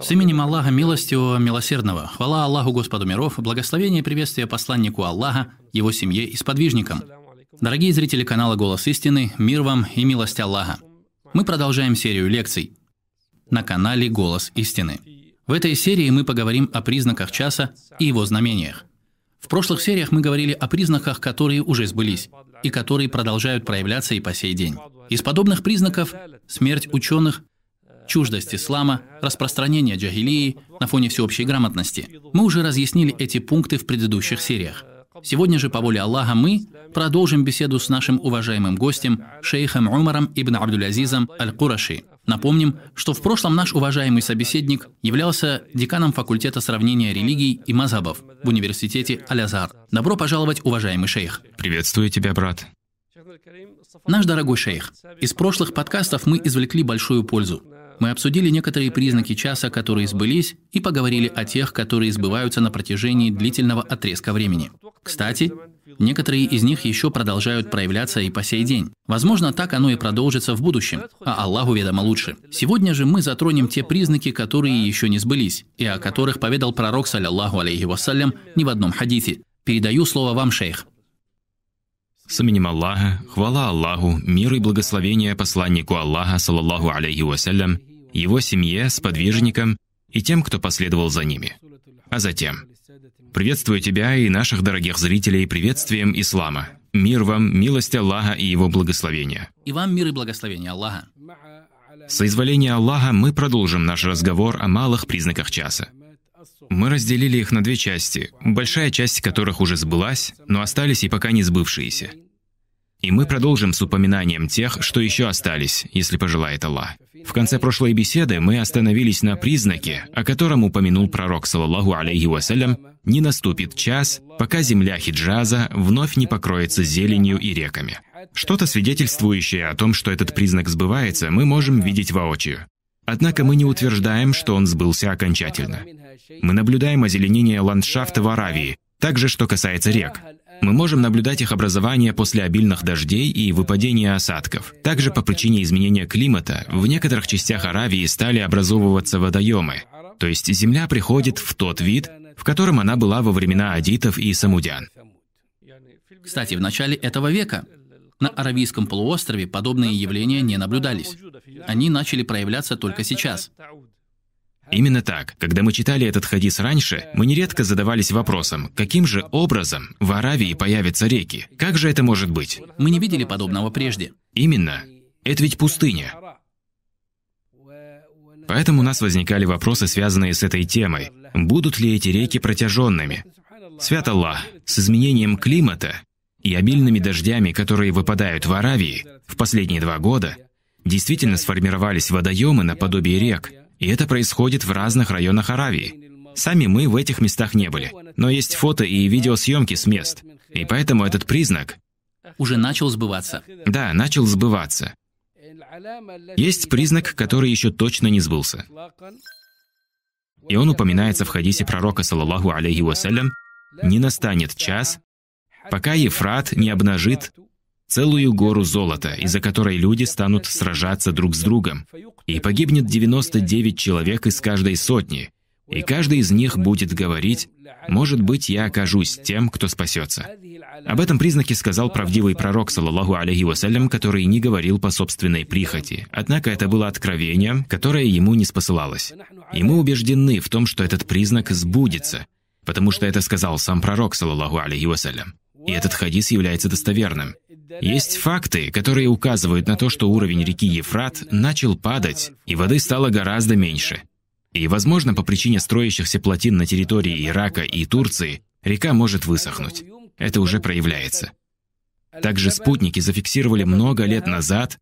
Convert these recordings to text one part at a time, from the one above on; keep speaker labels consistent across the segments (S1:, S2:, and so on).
S1: С именем Аллаха Милостивого, Милосердного, хвала Аллаху Господу миров, благословение и приветствие посланнику Аллаха, его семье и сподвижникам. Дорогие зрители канала «Голос истины», мир вам и милость Аллаха. Мы продолжаем серию лекций на канале «Голос истины». В этой серии мы поговорим о признаках часа и его знамениях. В прошлых сериях мы говорили о признаках, которые уже сбылись и которые продолжают проявляться и по сей день. Из подобных признаков – смерть ученых, чуждость ислама, распространение джахилии на фоне всеобщей грамотности. Мы уже разъяснили эти пункты в предыдущих сериях. Сегодня же, по воле Аллаха, мы продолжим беседу с нашим уважаемым гостем, шейхом Умаром ибн Абдулязизом Аль-Кураши. Напомним, что в прошлом наш уважаемый собеседник являлся деканом факультета сравнения религий и мазхабов в университете Аль-Азар. Добро пожаловать, уважаемый шейх.
S2: Приветствую тебя, брат.
S1: Наш дорогой шейх, из прошлых подкастов мы извлекли большую пользу. Мы обсудили некоторые признаки часа, которые сбылись, и поговорили о тех, которые сбываются на протяжении длительного отрезка времени. Кстати, некоторые из них еще продолжают проявляться и по сей день. Возможно, так оно и продолжится в будущем, а Аллаху ведомо лучше. Сегодня же мы затронем те признаки, которые еще не сбылись, и о которых поведал пророк, саллиллаху алейхи вассалям, ни в одном хадите. Передаю слово вам, шейх.
S2: С именем Аллаха, хвала Аллаху, мир и благословение посланнику Аллаха, саллаллаху алейхи вассалям, его семье, сподвижникам и тем, кто последовал за ними. А затем, приветствую тебя и наших дорогих зрителей приветствием Ислама. Мир вам, милость Аллаха и его благословения.
S1: И вам мир и благословение Аллаха.
S2: С изволения Аллаха мы продолжим наш разговор о малых признаках часа. Мы разделили их на две части, большая часть которых уже сбылась, но остались и пока не сбывшиеся. И мы продолжим с упоминанием тех, что еще остались, если пожелает Аллах. В конце прошлой беседы мы остановились на признаке, о котором упомянул пророк, саллаллаху алейхи вассалям, «Не наступит час, пока земля Хиджаза вновь не покроется зеленью и реками». Что-то свидетельствующее о том, что этот признак сбывается, мы можем видеть воочию. Однако мы не утверждаем, что он сбылся окончательно. Мы наблюдаем озеленение ландшафта в Аравии, также что касается рек. Мы можем наблюдать их образование после обильных дождей и выпадения осадков. Также по причине изменения климата в некоторых частях Аравии стали образовываться водоемы. То есть земля приходит в тот вид, в котором она была во времена адитов и самудян.
S1: Кстати, в начале этого века на Аравийском полуострове подобные явления не наблюдались. Они начали проявляться только сейчас.
S2: Именно так. Когда мы читали этот хадис раньше, мы нередко задавались вопросом, каким же образом в Аравии появятся реки? Как же это может быть?
S1: Мы не видели подобного прежде.
S2: Именно. Это ведь пустыня. Поэтому у нас возникали вопросы, связанные с этой темой. Будут ли эти реки протяженными? Свят Аллах, с изменением климата и обильными дождями, которые выпадают в Аравии в последние два года, действительно сформировались водоемы наподобие рек – и это происходит в разных районах Аравии. Сами мы в этих местах не были, но есть фото и видеосъемки с мест. И поэтому этот признак
S1: уже начал сбываться.
S2: Да, начал сбываться. Есть признак, который еще точно не сбылся. И он упоминается в хадисе пророка, саллаллаху алейхи вассалям, «Не настанет час, пока Ефрат не обнажит целую гору золота, из-за которой люди станут сражаться друг с другом. И погибнет 99 человек из каждой сотни, и каждый из них будет говорить, «Может быть, я окажусь тем, кто спасется». Об этом признаке сказал правдивый пророк, саллаллаху алейхи вассалям, который не говорил по собственной прихоти. Однако это было откровением, которое ему не спосылалось. И мы убеждены в том, что этот признак сбудется, потому что это сказал сам пророк, саллаллаху алейхи вассалям. И этот хадис является достоверным. Есть факты, которые указывают на то, что уровень реки Ефрат начал падать, и воды стало гораздо меньше. И, возможно, по причине строящихся плотин на территории Ирака и Турции, река может высохнуть. Это уже проявляется. Также спутники зафиксировали много лет назад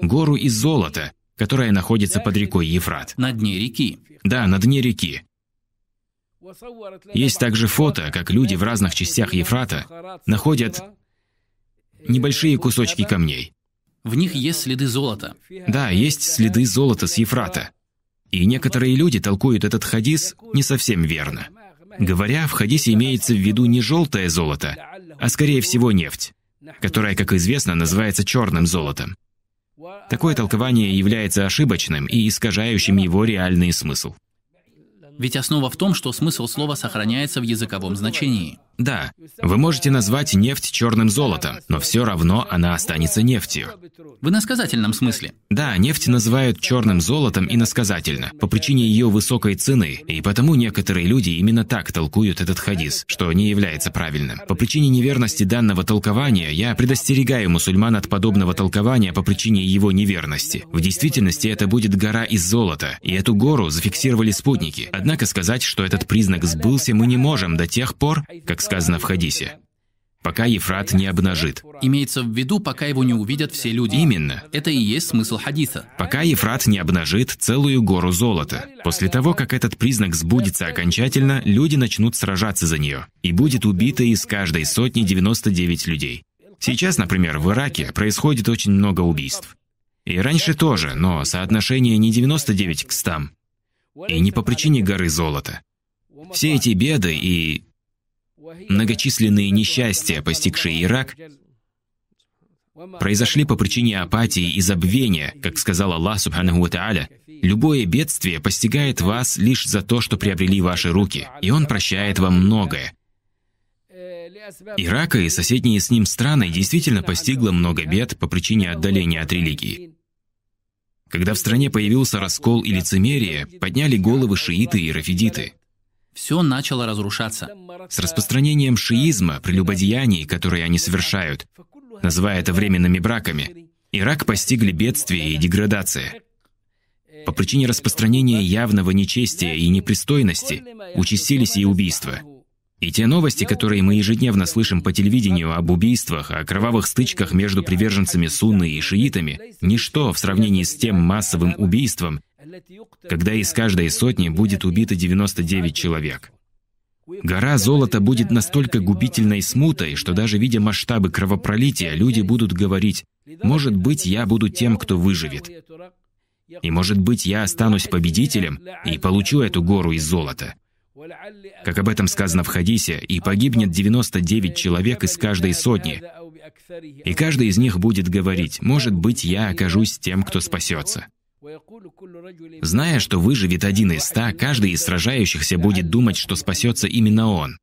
S2: гору из золота, которая находится под рекой Ефрат.
S1: На дне реки.
S2: Да, на дне реки. Есть также фото, как люди в разных частях Ефрата находят небольшие кусочки камней.
S1: В них есть следы золота.
S2: Да, есть следы золота с Ефрата. И некоторые люди толкуют этот хадис не совсем верно. Говоря, в хадисе имеется в виду не желтое золото, а скорее всего нефть, которая, как известно, называется черным золотом. Такое толкование является ошибочным и искажающим его реальный смысл.
S1: Ведь основа в том, что смысл слова сохраняется в языковом значении.
S2: Да, вы можете назвать нефть черным золотом, но все равно она останется нефтью.
S1: В иносказательном смысле.
S2: Да, нефть называют черным золотом иносказательно, по причине ее высокой цены, и потому некоторые люди именно так толкуют этот хадис, что не является правильным. По причине неверности данного толкования я предостерегаю мусульман от подобного толкования по причине его неверности. В действительности это будет гора из золота, и эту гору зафиксировали спутники. Однако сказать, что этот признак сбылся, мы не можем до тех пор, как сказано в хадисе. Пока Ефрат не обнажит.
S1: Имеется в виду, пока его не увидят все люди.
S2: Именно.
S1: Это и есть смысл хадиса.
S2: Пока Ефрат не обнажит целую гору золота. После того, как этот признак сбудется окончательно, люди начнут сражаться за нее. И будет убито из каждой сотни 99 людей. Сейчас, например, в Ираке происходит очень много убийств. И раньше тоже, но соотношение не 99 к 100. И не по причине горы золота. Все эти беды и Многочисленные несчастья, постигшие Ирак, произошли по причине апатии и забвения, как сказал Аллах Субханаху Тааля. Любое бедствие постигает вас лишь за то, что приобрели ваши руки, и Он прощает вам многое. Ирака и соседние с ним страны действительно постигло много бед по причине отдаления от религии. Когда в стране появился раскол и лицемерие, подняли головы шииты и рафидиты
S1: все начало разрушаться.
S2: С распространением шиизма, прелюбодеяний, которые они совершают, называя это временными браками, Ирак постигли бедствие и деградация. По причине распространения явного нечестия и непристойности участились и убийства. И те новости, которые мы ежедневно слышим по телевидению об убийствах, о кровавых стычках между приверженцами сунны и шиитами, ничто в сравнении с тем массовым убийством, когда из каждой сотни будет убито 99 человек. Гора золота будет настолько губительной смутой, что даже видя масштабы кровопролития, люди будут говорить, «Может быть, я буду тем, кто выживет». И может быть, я останусь победителем и получу эту гору из золота. Как об этом сказано в хадисе, и погибнет 99 человек из каждой сотни. И каждый из них будет говорить, может быть, я окажусь тем, кто спасется. Зная, что выживет один из ста, каждый из сражающихся будет думать, что спасется именно он.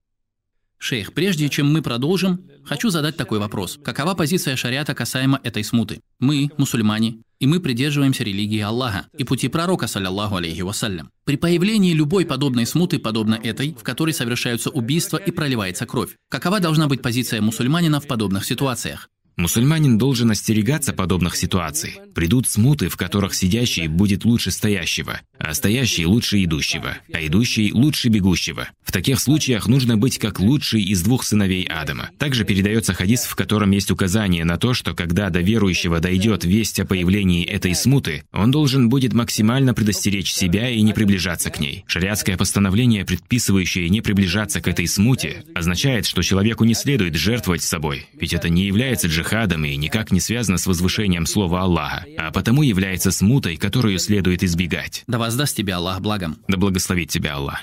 S1: Шейх, прежде чем мы продолжим, хочу задать такой вопрос. Какова позиция шариата касаемо этой смуты? Мы, мусульмане, и мы придерживаемся религии Аллаха и пути пророка, саллиллаху алейхи вассалям. При появлении любой подобной смуты, подобно этой, в которой совершаются убийства и проливается кровь, какова должна быть позиция мусульманина в подобных ситуациях?
S2: Мусульманин должен остерегаться подобных ситуаций. Придут смуты, в которых сидящий будет лучше стоящего, а стоящий лучше идущего, а идущий лучше бегущего. В таких случаях нужно быть как лучший из двух сыновей Адама. Также передается хадис, в котором есть указание на то, что когда до верующего дойдет весть о появлении этой смуты, он должен будет максимально предостеречь себя и не приближаться к ней. Шариатское постановление, предписывающее не приближаться к этой смуте, означает, что человеку не следует жертвовать собой, ведь это не является джихадом и никак не связано с возвышением слова Аллаха, а потому является смутой, которую следует избегать.
S1: Да воздаст тебя Аллах благом.
S2: Да благословит тебя Аллах.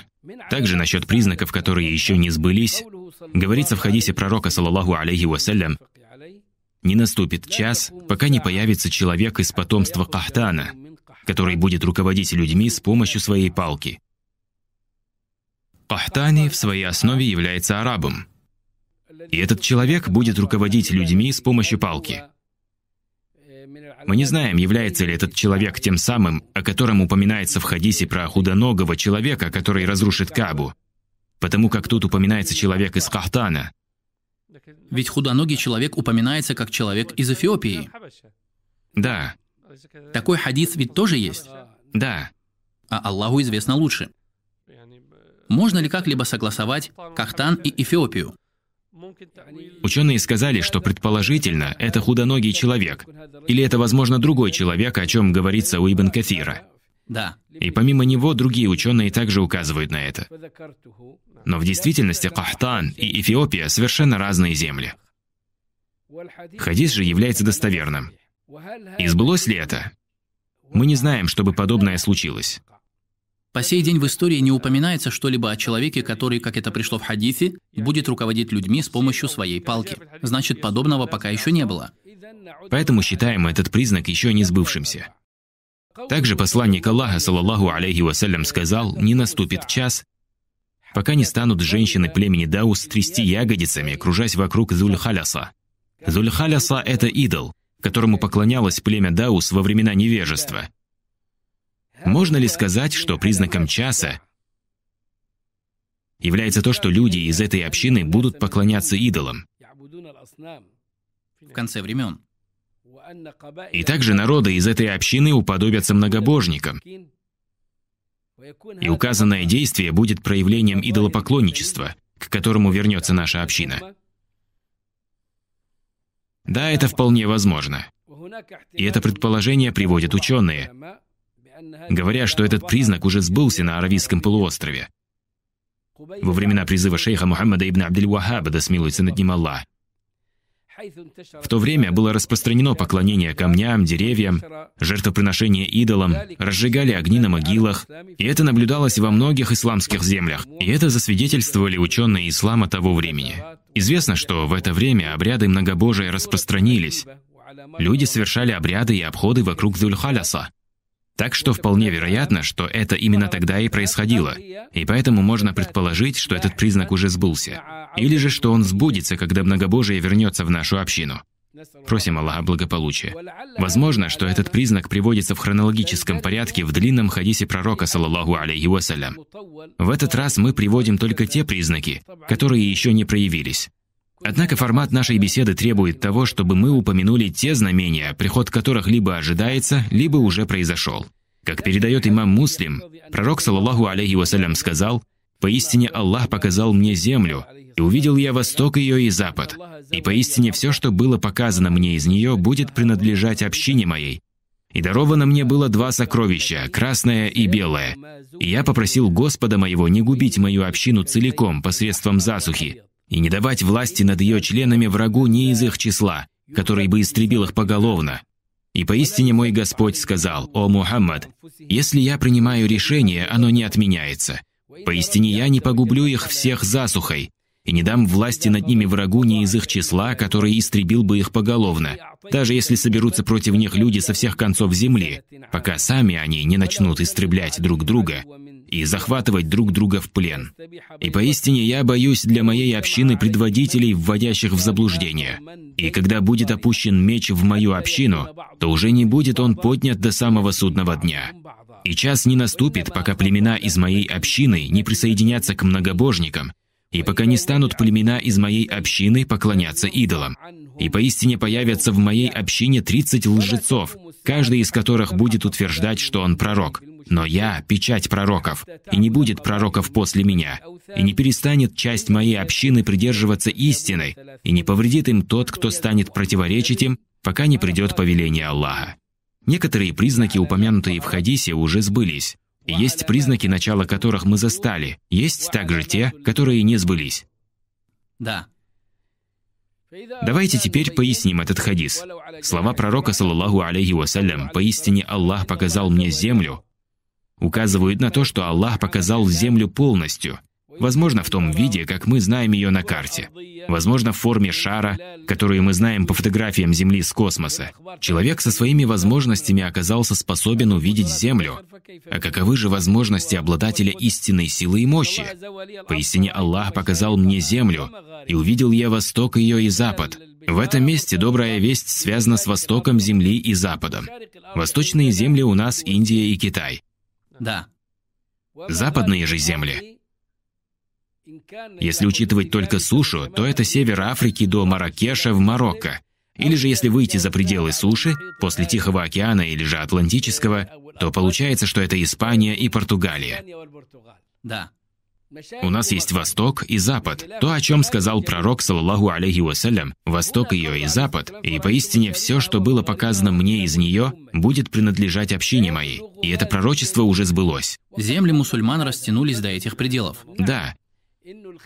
S2: Также насчет признаков, которые еще не сбылись, говорится в хадисе пророка, саллаллаху алейхи вассалям, «Не наступит час, пока не появится человек из потомства Кахтана, который будет руководить людьми с помощью своей палки». Кахтани в своей основе является арабом, и этот человек будет руководить людьми с помощью палки. Мы не знаем, является ли этот человек тем самым, о котором упоминается в хадисе про худоногого человека, который разрушит Кабу, потому как тут упоминается человек из Кахтана.
S1: Ведь худоногий человек упоминается как человек из Эфиопии.
S2: Да.
S1: Такой хадис ведь тоже есть.
S2: Да.
S1: А Аллаху известно лучше. Можно ли как-либо согласовать Кахтан и Эфиопию?
S2: Ученые сказали, что предположительно это худоногий человек, или это, возможно, другой человек, о чем говорится у Ибн Кафира.
S1: Да.
S2: И помимо него другие ученые также указывают на это. Но в действительности Кахтан и Эфиопия совершенно разные земли. Хадис же является достоверным. И сбылось ли это? Мы не знаем, чтобы подобное случилось.
S1: По сей день в истории не упоминается что-либо о человеке, который, как это пришло в хадисе, будет руководить людьми с помощью своей палки. Значит, подобного пока еще не было.
S2: Поэтому считаем этот признак еще не сбывшимся. Также посланник Аллаха, саллаллаху алейхи вассалям, сказал, не наступит час, пока не станут женщины племени Даус трясти ягодицами, кружась вокруг Зульхаляса. Зульхаляса — это идол, которому поклонялось племя Даус во времена невежества. Можно ли сказать, что признаком часа является то, что люди из этой общины будут поклоняться идолам?
S1: В конце времен.
S2: И также народы из этой общины уподобятся многобожникам. И указанное действие будет проявлением идолопоклонничества, к которому вернется наша община. Да, это вполне возможно. И это предположение приводят ученые, говоря, что этот признак уже сбылся на Аравийском полуострове. Во времена призыва шейха Мухаммада ибн Абдель-Вахаба, да смилуется над ним Аллах, в то время было распространено поклонение камням, деревьям, жертвоприношение идолам, разжигали огни на могилах, и это наблюдалось во многих исламских землях, и это засвидетельствовали ученые ислама того времени. Известно, что в это время обряды многобожия распространились. Люди совершали обряды и обходы вокруг Зульхаляса. Так что вполне вероятно, что это именно тогда и происходило, и поэтому можно предположить, что этот признак уже сбылся. Или же, что он сбудется, когда многобожие вернется в нашу общину. Просим Аллаха благополучия. Возможно, что этот признак приводится в хронологическом порядке в длинном хадисе пророка, саллаллаху алейхи вассалям. В этот раз мы приводим только те признаки, которые еще не проявились. Однако формат нашей беседы требует того, чтобы мы упомянули те знамения, приход которых либо ожидается, либо уже произошел. Как передает имам Муслим, пророк, саллаллаху алейхи вассалям, сказал, «Поистине Аллах показал мне землю, и увидел я восток ее и запад. И поистине все, что было показано мне из нее, будет принадлежать общине моей. И даровано мне было два сокровища, красное и белое. И я попросил Господа моего не губить мою общину целиком посредством засухи, и не давать власти над ее членами врагу не из их числа, который бы истребил их поголовно. И поистине мой Господь сказал, «О Мухаммад, если я принимаю решение, оно не отменяется. Поистине я не погублю их всех засухой, и не дам власти над ними врагу не из их числа, который истребил бы их поголовно, даже если соберутся против них люди со всех концов земли, пока сами они не начнут истреблять друг друга и захватывать друг друга в плен. И поистине я боюсь для моей общины предводителей, вводящих в заблуждение. И когда будет опущен меч в мою общину, то уже не будет он поднят до самого судного дня. И час не наступит, пока племена из моей общины не присоединятся к многобожникам, и пока не станут племена из моей общины поклоняться идолам. И поистине появятся в моей общине тридцать лжецов, каждый из которых будет утверждать, что он пророк. Но я — печать пророков, и не будет пророков после меня, и не перестанет часть моей общины придерживаться истины, и не повредит им тот, кто станет противоречить им, пока не придет повеление Аллаха. Некоторые признаки, упомянутые в хадисе, уже сбылись. И есть признаки, начала которых мы застали. Есть также те, которые не сбылись.
S1: Да.
S2: Давайте теперь поясним этот хадис. Слова пророка, саллаллаху алейхи вассалям, «Поистине Аллах показал мне землю», указывают на то, что Аллах показал землю полностью – Возможно, в том виде, как мы знаем ее на карте. Возможно, в форме шара, которую мы знаем по фотографиям Земли с космоса. Человек со своими возможностями оказался способен увидеть Землю. А каковы же возможности обладателя истинной силы и мощи? Поистине Аллах показал мне Землю, и увидел я восток ее и запад. В этом месте добрая весть связана с востоком Земли и западом. Восточные земли у нас Индия и Китай.
S1: Да.
S2: Западные же земли если учитывать только сушу, то это север Африки до Маракеша в Марокко. Или же если выйти за пределы суши, после Тихого океана или же Атлантического, то получается, что это Испания и Португалия.
S1: Да.
S2: У нас есть Восток и Запад. То, о чем сказал пророк, саллаху алейхи вассалям, Восток ее и Запад, и поистине все, что было показано мне из нее, будет принадлежать общине моей. И это пророчество уже сбылось.
S1: Земли мусульман растянулись до этих пределов.
S2: Да,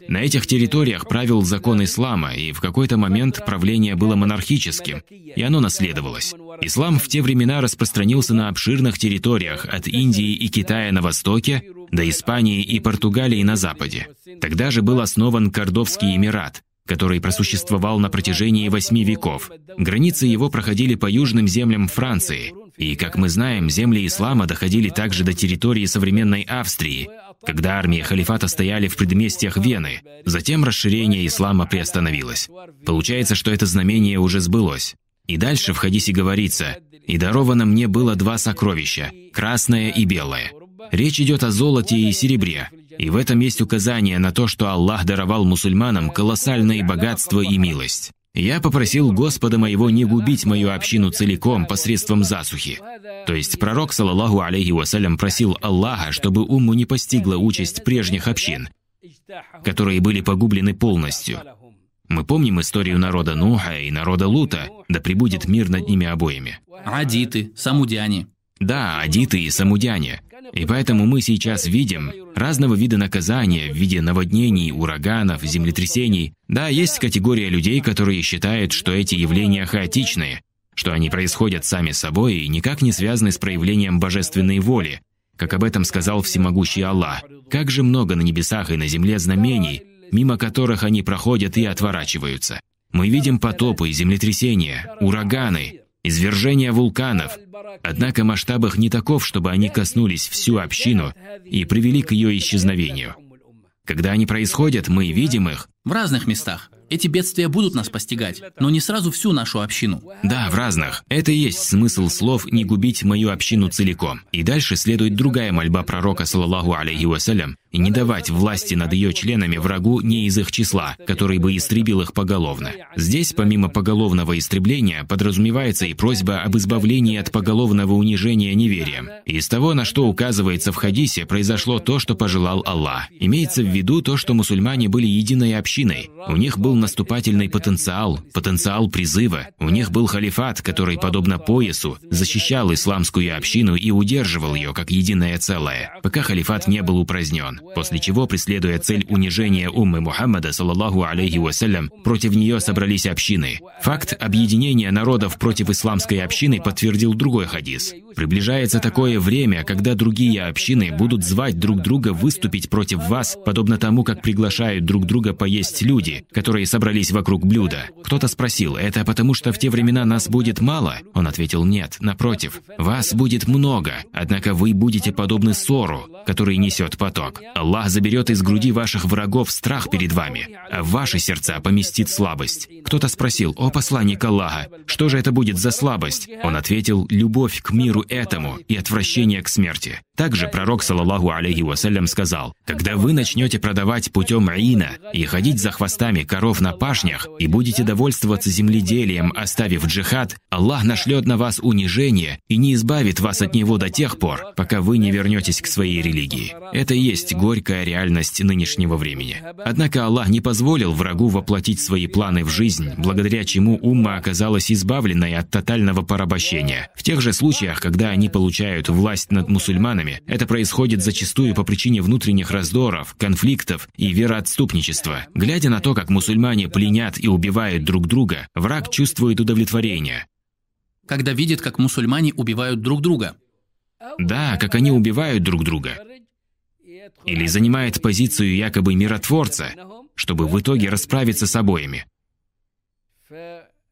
S2: на этих территориях правил закон ислама, и в какой-то момент правление было монархическим, и оно наследовалось. Ислам в те времена распространился на обширных территориях от Индии и Китая на востоке до Испании и Португалии на западе. Тогда же был основан Кордовский Эмират, который просуществовал на протяжении восьми веков. Границы его проходили по южным землям Франции. И, как мы знаем, земли ислама доходили также до территории современной Австрии, когда армии халифата стояли в предместьях Вены. Затем расширение ислама приостановилось. Получается, что это знамение уже сбылось. И дальше в хадисе говорится, «И даровано мне было два сокровища, красное и белое». Речь идет о золоте и серебре, и в этом есть указание на то, что Аллах даровал мусульманам колоссальные богатства и милость. Я попросил Господа моего не губить мою общину целиком посредством засухи. То есть пророк, саллаллаху алейхи вассалям, просил Аллаха, чтобы умму не постигла участь прежних общин, которые были погублены полностью. Мы помним историю народа Нуха и народа Лута, да пребудет мир над ними обоими.
S1: Адиты, самудяне.
S2: Да, адиты и самудяне. И поэтому мы сейчас видим разного вида наказания в виде наводнений, ураганов, землетрясений. Да, есть категория людей, которые считают, что эти явления хаотичные, что они происходят сами собой и никак не связаны с проявлением божественной воли, как об этом сказал всемогущий Аллах. Как же много на небесах и на земле знамений, мимо которых они проходят и отворачиваются. Мы видим потопы, землетрясения, ураганы, извержения вулканов. Однако масштаб их не таков, чтобы они коснулись всю общину и привели к ее исчезновению. Когда они происходят, мы видим их.
S1: В разных местах. Эти бедствия будут нас постигать, но не сразу всю нашу общину.
S2: Да, в разных. Это и есть смысл слов «не губить мою общину целиком». И дальше следует другая мольба пророка, саллаллаху алейхи вассалям, и не давать власти над ее членами врагу не из их числа, который бы истребил их поголовно. Здесь, помимо поголовного истребления, подразумевается и просьба об избавлении от поголовного унижения неверием. Из того, на что указывается в хадисе, произошло то, что пожелал Аллах. Имеется в виду то, что мусульмане были единой общиной. У них был наступательный потенциал, потенциал призыва. У них был халифат, который, подобно поясу, защищал исламскую общину и удерживал ее как единое целое, пока халифат не был упразднен. После чего, преследуя цель унижения уммы Мухаммада, саллаллаху алейхи вассалям, против нее собрались общины. Факт объединения народов против исламской общины подтвердил другой хадис. Приближается такое время, когда другие общины будут звать друг друга выступить против вас, подобно тому, как приглашают друг друга поесть люди, которые собрались вокруг блюда. Кто-то спросил, это потому что в те времена нас будет мало? Он ответил, нет, напротив, вас будет много, однако вы будете подобны ссору, который несет поток. Аллах заберет из груди ваших врагов страх перед вами, а в ваши сердца поместит слабость. Кто-то спросил, о посланник Аллаха, что же это будет за слабость? Он ответил, любовь к миру этому и отвращение к смерти. Также пророк, саллаллаху алейхи вассалям, сказал, «Когда вы начнете продавать путем аина и ходить за хвостами коров на пашнях и будете довольствоваться земледелием, оставив джихад, Аллах нашлет на вас унижение и не избавит вас от него до тех пор, пока вы не вернетесь к своей религии». Это и есть горькая реальность нынешнего времени. Однако Аллах не позволил врагу воплотить свои планы в жизнь, благодаря чему умма оказалась избавленной от тотального порабощения. В тех же случаях, когда они получают власть над мусульманами, это происходит зачастую по причине внутренних раздоров, конфликтов и вероотступничества. Глядя на то, как мусульмане пленят и убивают друг друга, враг чувствует удовлетворение.
S1: Когда видит, как мусульмане убивают друг друга.
S2: Да, как они убивают друг друга. Или занимает позицию якобы миротворца, чтобы в итоге расправиться с обоими.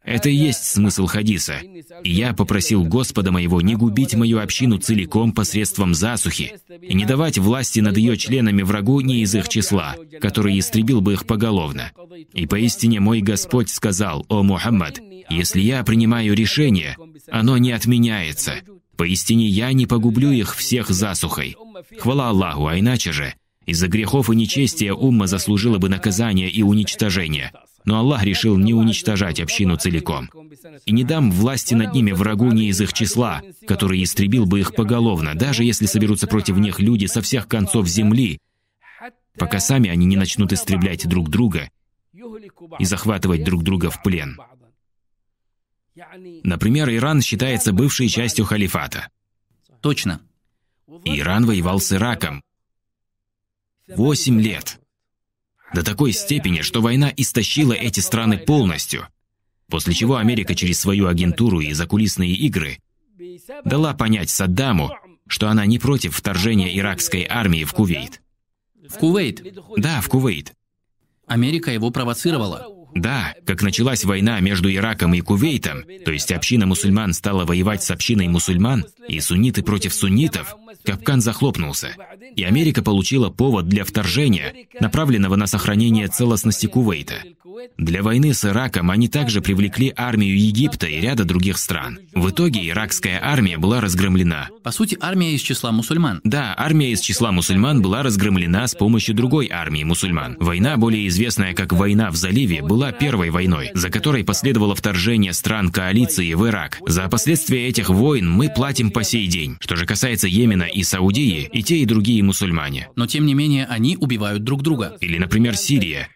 S2: Это и есть смысл хадиса. Я попросил Господа моего не губить мою общину целиком посредством засухи и не давать власти над ее членами врагу не из их числа, который истребил бы их поголовно. И поистине мой Господь сказал, «О Мухаммад, если я принимаю решение, оно не отменяется. Поистине я не погублю их всех засухой. Хвала Аллаху, а иначе же, из-за грехов и нечестия умма заслужила бы наказание и уничтожение. Но Аллах решил не уничтожать общину целиком. И не дам власти над ними врагу не из их числа, который истребил бы их поголовно, даже если соберутся против них люди со всех концов земли, пока сами они не начнут истреблять друг друга и захватывать друг друга в плен. Например, Иран считается бывшей частью халифата.
S1: Точно.
S2: Иран воевал с Ираком. Восемь лет. До такой степени, что война истощила эти страны полностью. После чего Америка через свою агентуру и закулисные игры дала понять Саддаму, что она не против вторжения иракской армии в Кувейт.
S1: В Кувейт?
S2: Да, в Кувейт.
S1: Америка его провоцировала.
S2: Да, как началась война между Ираком и Кувейтом, то есть община мусульман стала воевать с общиной мусульман, и сунниты против суннитов, капкан захлопнулся, и Америка получила повод для вторжения, направленного на сохранение целостности Кувейта. Для войны с Ираком они также привлекли армию Египта и ряда других стран. В итоге иракская армия была разгромлена.
S1: По сути, армия из числа мусульман.
S2: Да, армия из числа мусульман была разгромлена с помощью другой армии мусульман. Война, более известная как «Война в заливе», была первой войной, за которой последовало вторжение стран коалиции в Ирак. За последствия этих войн мы платим по сей день. Что же касается Йемена и Саудии, и те, и другие мусульмане.
S1: Но тем не менее, они убивают друг друга.
S2: Или, например, Сирия.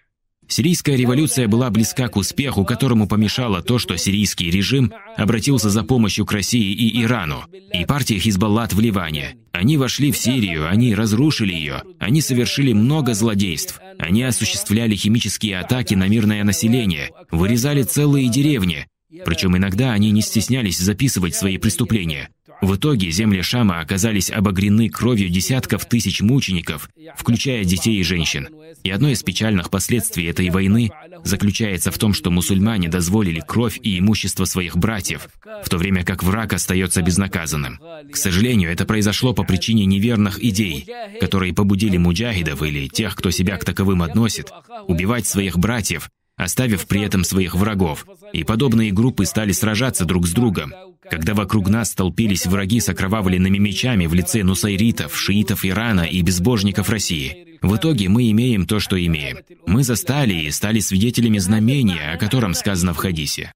S2: Сирийская революция была близка к успеху, которому помешало то, что сирийский режим обратился за помощью к России и Ирану, и партия Хизбаллат в Ливане. Они вошли в Сирию, они разрушили ее, они совершили много злодейств. Они осуществляли химические атаки на мирное население, вырезали целые деревни. Причем иногда они не стеснялись записывать свои преступления. В итоге земли Шама оказались обогрены кровью десятков тысяч мучеников, включая детей и женщин. И одно из печальных последствий этой войны заключается в том, что мусульмане дозволили кровь и имущество своих братьев, в то время как враг остается безнаказанным. К сожалению, это произошло по причине неверных идей, которые побудили муджахидов или тех, кто себя к таковым относит, убивать своих братьев, оставив при этом своих врагов. И подобные группы стали сражаться друг с другом, когда вокруг нас столпились враги с окровавленными мечами в лице нусайритов, шиитов Ирана и безбожников России. В итоге мы имеем то, что имеем. Мы застали и стали свидетелями знамения, о котором сказано в хадисе.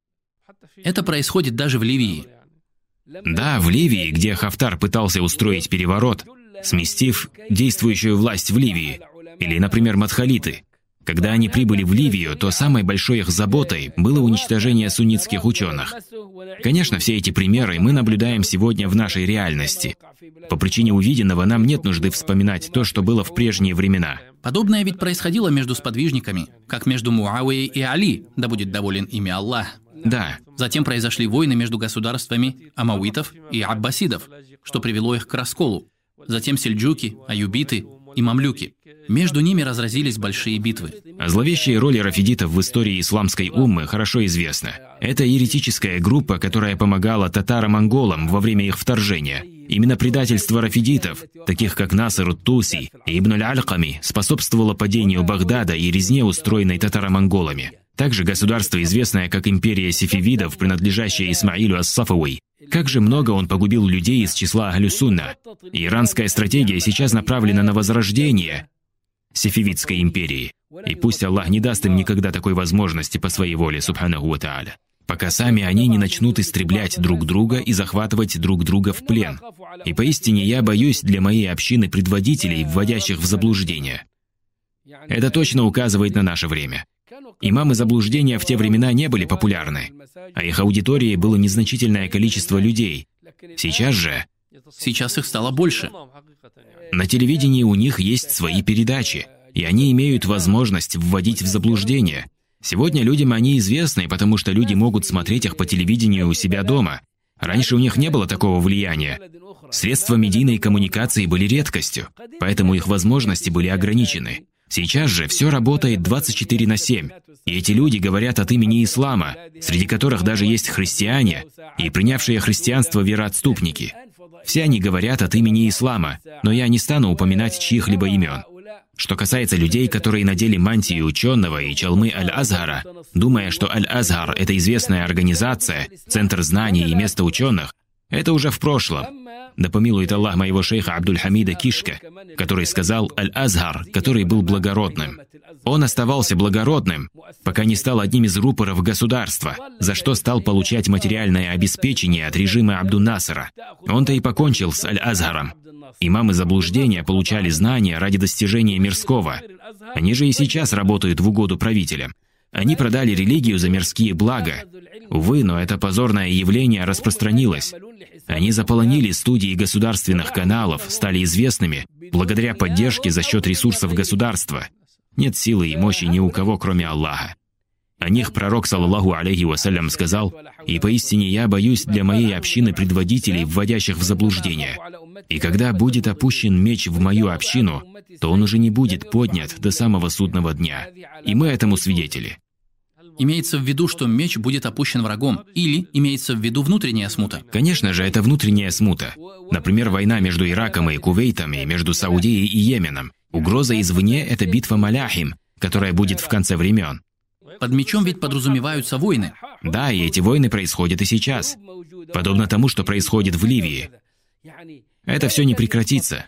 S1: Это происходит даже в Ливии.
S2: Да, в Ливии, где Хафтар пытался устроить переворот, сместив действующую власть в Ливии, или, например, Мадхалиты, когда они прибыли в Ливию, то самой большой их заботой было уничтожение суннитских ученых. Конечно, все эти примеры мы наблюдаем сегодня в нашей реальности. По причине увиденного нам нет нужды вспоминать то, что было в прежние времена.
S1: Подобное ведь происходило между сподвижниками, как между Муавией и Али, да будет доволен ими Аллах.
S2: Да.
S1: Затем произошли войны между государствами амауитов и аббасидов, что привело их к расколу. Затем сельджуки, аюбиты и мамлюки. Между ними разразились большие битвы.
S2: О зловещей роли рафидитов в истории исламской уммы хорошо известно. Это еретическая группа, которая помогала татаро-монголам во время их вторжения. Именно предательство рафидитов, таких как Наср Туси и Ибн аль-Альками, способствовало падению Багдада и резне, устроенной татаро-монголами. Также государство, известное как империя сефевидов, принадлежащее Исмаилю Ас-Сафавой, как же много он погубил людей из числа Ахлюсунна. Иранская стратегия сейчас направлена на возрождение Сефевидской империи. И пусть Аллах не даст им никогда такой возможности по своей воле, субханаху ва. Пока сами они не начнут истреблять друг друга и захватывать друг друга в плен. И поистине я боюсь для моей общины предводителей, вводящих в заблуждение. Это точно указывает на наше время. Имамы заблуждения в те времена не были популярны, а их аудиторией было незначительное количество людей. Сейчас же...
S1: Сейчас их стало больше.
S2: На телевидении у них есть свои передачи, и они имеют возможность вводить в заблуждение. Сегодня людям они известны, потому что люди могут смотреть их по телевидению у себя дома. Раньше у них не было такого влияния. Средства медийной коммуникации были редкостью, поэтому их возможности были ограничены. Сейчас же все работает 24 на 7, и эти люди говорят от имени ислама, среди которых даже есть христиане и принявшие христианство вероотступники. Все они говорят от имени ислама, но я не стану упоминать чьих-либо имен. Что касается людей, которые надели мантии ученого и чалмы Аль-Азгара, думая, что Аль-Азгар – это известная организация, центр знаний и место ученых, это уже в прошлом. Да помилует Аллах моего шейха Абдуль-Хамида Кишка, который сказал «Аль-Азгар», который был благородным. Он оставался благородным, пока не стал одним из рупоров государства, за что стал получать материальное обеспечение от режима Абдун-Насара. Он-то и покончил с Аль-Азгаром. Имамы заблуждения получали знания ради достижения мирского. Они же и сейчас работают в угоду правителям. Они продали религию за мирские блага. Увы, но это позорное явление распространилось. Они заполонили студии государственных каналов, стали известными благодаря поддержке за счет ресурсов государства. Нет силы и мощи ни у кого, кроме Аллаха. О них пророк, саллаллаху алейхи вассалям, сказал, «И поистине я боюсь для моей общины предводителей, вводящих в заблуждение. И когда будет опущен меч в мою общину, то он уже не будет поднят до самого судного дня. И мы этому свидетели».
S1: Имеется в виду, что меч будет опущен врагом, или имеется в виду внутренняя смута?
S2: Конечно же, это внутренняя смута. Например, война между Ираком и Кувейтом, и между Саудией и Йеменом. Угроза извне – это битва Маляхим, которая будет в конце времен.
S1: Под мечом ведь подразумеваются войны.
S2: Да, и эти войны происходят и сейчас. Подобно тому, что происходит в Ливии. Это все не прекратится.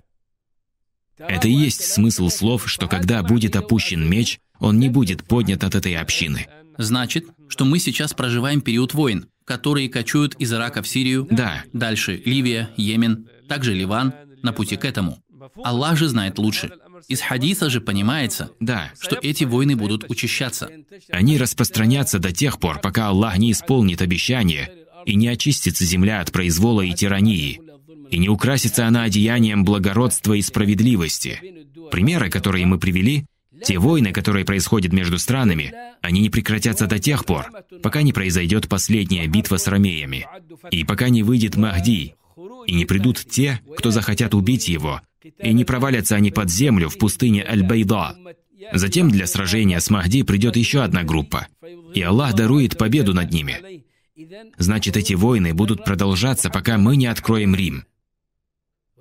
S2: Это и есть смысл слов, что когда будет опущен меч, он не будет поднят от этой общины.
S1: Значит, что мы сейчас проживаем период войн, которые кочуют из Ирака в Сирию,
S2: Да,
S1: дальше Ливия, Йемен, также Ливан, на пути к этому. Аллах же знает лучше. Из хадиса же понимается,
S2: да.
S1: что эти войны будут учащаться.
S2: Они распространятся до тех пор, пока Аллах не исполнит обещание и не очистится земля от произвола и тирании, и не украсится она одеянием благородства и справедливости. Примеры, которые мы привели, те войны, которые происходят между странами, они не прекратятся до тех пор, пока не произойдет последняя битва с ромеями, и пока не выйдет Махди, и не придут те, кто захотят убить его, и не провалятся они под землю в пустыне Аль-Байда. Затем для сражения с Махди придет еще одна группа, и Аллах дарует победу над ними. Значит, эти войны будут продолжаться, пока мы не откроем Рим.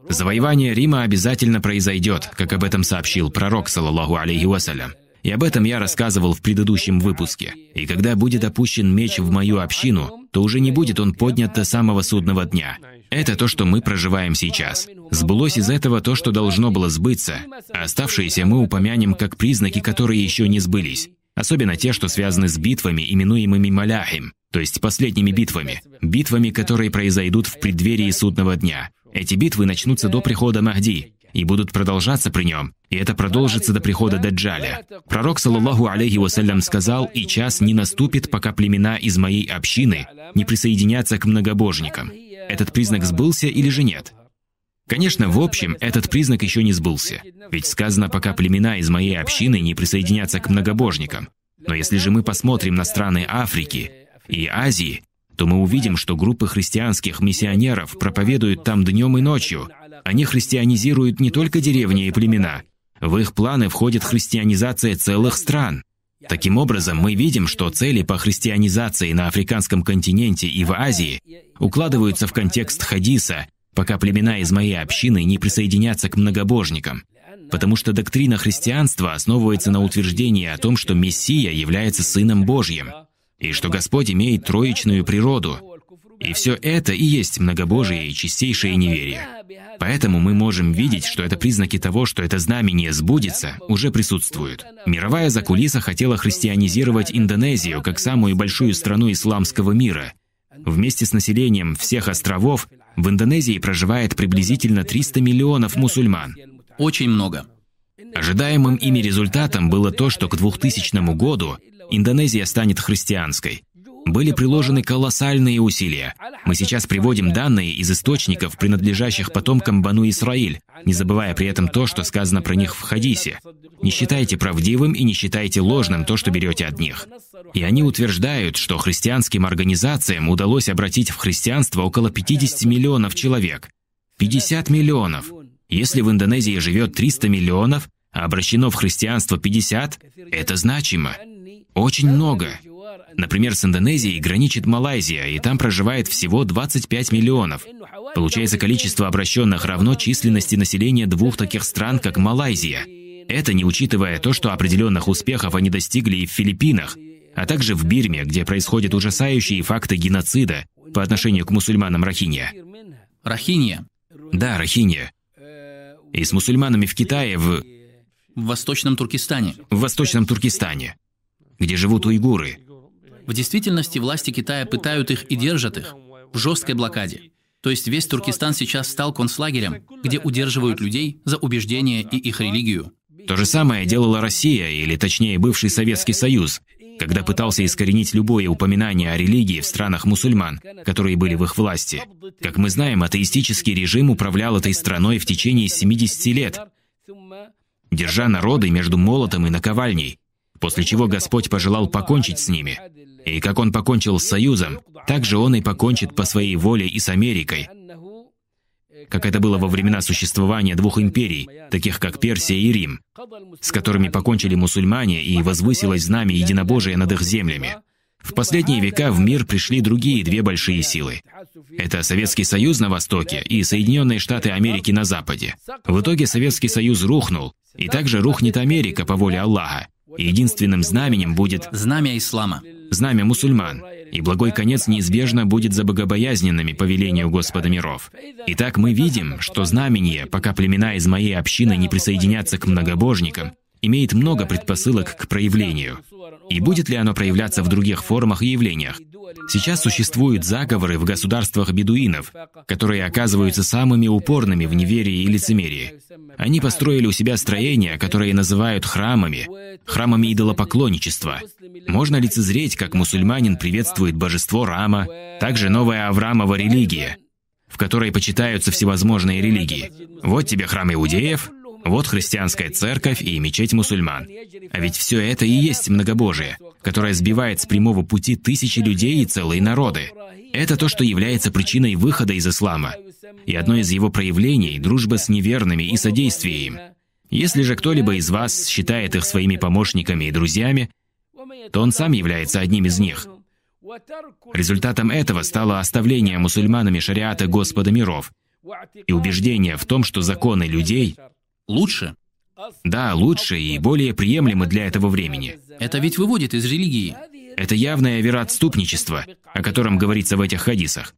S2: Завоевание Рима обязательно произойдет, как об этом сообщил пророк, саллаллаху алейхи вассалям. И об этом я рассказывал в предыдущем выпуске. И когда будет опущен меч в мою общину, то уже не будет он поднят до самого судного дня. Это то, что мы проживаем сейчас. Сбылось из этого то, что должно было сбыться, а оставшиеся мы упомянем как признаки, которые еще не сбылись. Особенно те, что связаны с битвами, именуемыми Маляхим, то есть последними битвами. Битвами, которые произойдут в преддверии судного дня. Эти битвы начнутся до прихода Махди и будут продолжаться при нем, и это продолжится до прихода Даджаля. Пророк, саллаллаху алейхи вассалям, сказал, «И час не наступит, пока племена из моей общины не присоединятся к многобожникам». Этот признак сбылся или же нет? Конечно, в общем, этот признак еще не сбылся. Ведь сказано, пока племена из моей общины не присоединятся к многобожникам. Но если же мы посмотрим на страны Африки и Азии, то мы увидим, что группы христианских миссионеров проповедуют там днем и ночью. Они христианизируют не только деревни и племена. В их планы входит христианизация целых стран. Таким образом, мы видим, что цели по христианизации на африканском континенте и в Азии укладываются в контекст хадиса, пока племена из моей общины не присоединятся к многобожникам. Потому что доктрина христианства основывается на утверждении о том, что Мессия является Сыном Божьим, и что Господь имеет троичную природу. И все это и есть многобожие и чистейшее неверие. Поэтому мы можем видеть, что это признаки того, что это знамение сбудется, уже присутствуют. Мировая закулиса хотела христианизировать Индонезию как самую большую страну исламского мира. Вместе с населением всех островов в Индонезии проживает приблизительно 300 миллионов мусульман.
S1: Очень много.
S2: Ожидаемым ими результатом было то, что к 2000 году Индонезия станет христианской. Были приложены колоссальные усилия. Мы сейчас приводим данные из источников, принадлежащих потомкам Бану Исраиль, не забывая при этом то, что сказано про них в хадисе. Не считайте правдивым и не считайте ложным то, что берете от них. И они утверждают, что христианским организациям удалось обратить в христианство около 50 миллионов человек. 50 миллионов. Если в Индонезии живет 300 миллионов, а обращено в христианство 50, это значимо. Очень много. Например, с Индонезией граничит Малайзия, и там проживает всего 25 миллионов. Получается, количество обращенных равно численности населения двух таких стран, как Малайзия. Это не учитывая то, что определенных успехов они достигли и в Филиппинах, а также в Бирме, где происходят ужасающие факты геноцида по отношению к мусульманам Рахинья.
S1: Рахинья
S2: Да, Рахинья. И с мусульманами в Китае, в,
S1: в Восточном Туркестане.
S2: в Восточном Туркестане, где живут уйгуры.
S1: В действительности власти Китая пытают их и держат их в жесткой блокаде. То есть весь Туркестан сейчас стал концлагерем, где удерживают людей за убеждения и их религию.
S2: То же самое делала Россия, или точнее бывший Советский Союз, когда пытался искоренить любое упоминание о религии в странах мусульман, которые были в их власти. Как мы знаем, атеистический режим управлял этой страной в течение 70 лет, держа народы между молотом и наковальней, после чего Господь пожелал покончить с ними. И как Он покончил с Союзом, так же Он и покончит по своей воле и с Америкой. как это было во времена существования двух империй, таких как Персия и Рим, с которыми покончили мусульмане и возвысилось знамя единобожия над их землями. В последние века в мир пришли другие две большие силы. Это Советский Союз на востоке и Соединенные Штаты Америки на западе. В итоге Советский Союз рухнул, и также рухнет Америка по воле Аллаха. Единственным знаменем будет
S1: знамя ислама,
S2: знамя мусульман, и благой конец неизбежно будет за богобоязненными по велению Господа миров. Итак, мы видим, что знамение, пока племена из моей общины не присоединятся к многобожникам, имеет много предпосылок к проявлению. И будет ли оно проявляться в других формах и явлениях? Сейчас существуют заговоры в государствах бедуинов, которые оказываются самыми упорными в неверии и лицемерии. Они построили у себя строения, которые называют храмами, храмами идолопоклонничества. Можно лицезреть, как мусульманин приветствует божество Рама, также новая Авраамова религия, в которой почитаются всевозможные религии. Вот тебе храм иудеев, вот христианская церковь и мечеть мусульман. А ведь все это и есть многобожие, которое сбивает с прямого пути тысячи людей и целые народы. Это то, что является причиной выхода из ислама. И одно из его проявлений – дружба с неверными и содействие им. Если же кто-либо из вас считает их своими помощниками и друзьями, то он сам является одним из них. Результатом этого стало оставление мусульманами шариата Господа миров и убеждение в том, что законы людей
S1: Лучше?
S2: Да, лучше и более приемлемы для этого времени.
S1: Это ведь выводит из религии.
S2: Это явное вероотступничество, о котором говорится в этих хадисах.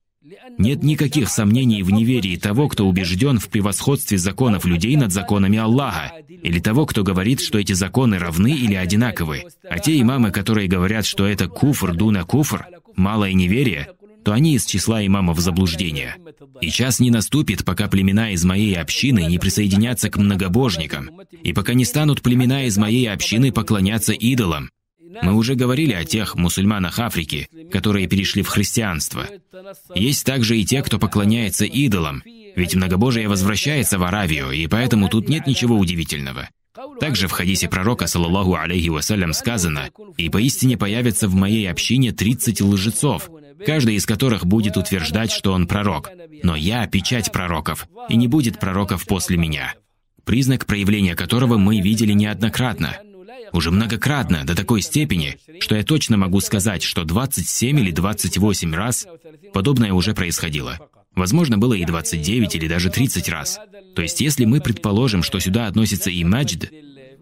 S2: Нет никаких сомнений в неверии того, кто убежден в превосходстве законов людей над законами Аллаха, или того, кто говорит, что эти законы равны или одинаковы. А те имамы, которые говорят, что это куфр дуна куфр, малое неверие, то они из числа имамов заблуждения. И час не наступит, пока племена из моей общины не присоединятся к многобожникам, и пока не станут племена из моей общины поклоняться идолам. Мы уже говорили о тех мусульманах Африки, которые перешли в христианство. Есть также и те, кто поклоняется идолам, ведь многобожие возвращается в Аравию, и поэтому тут нет ничего удивительного. Также в хадисе пророка, саллаллаху алейхи вассалям, сказано, «И поистине появятся в моей общине 30 лжецов, каждый из которых будет утверждать, что он пророк. Но я – печать пророков, и не будет пророков после меня. Признак проявления которого мы видели неоднократно. Уже многократно, до такой степени, что я точно могу сказать, что 27 или 28 раз подобное уже происходило. Возможно, было и 29 или даже 30 раз. То есть, если мы предположим, что сюда относится и Маджд,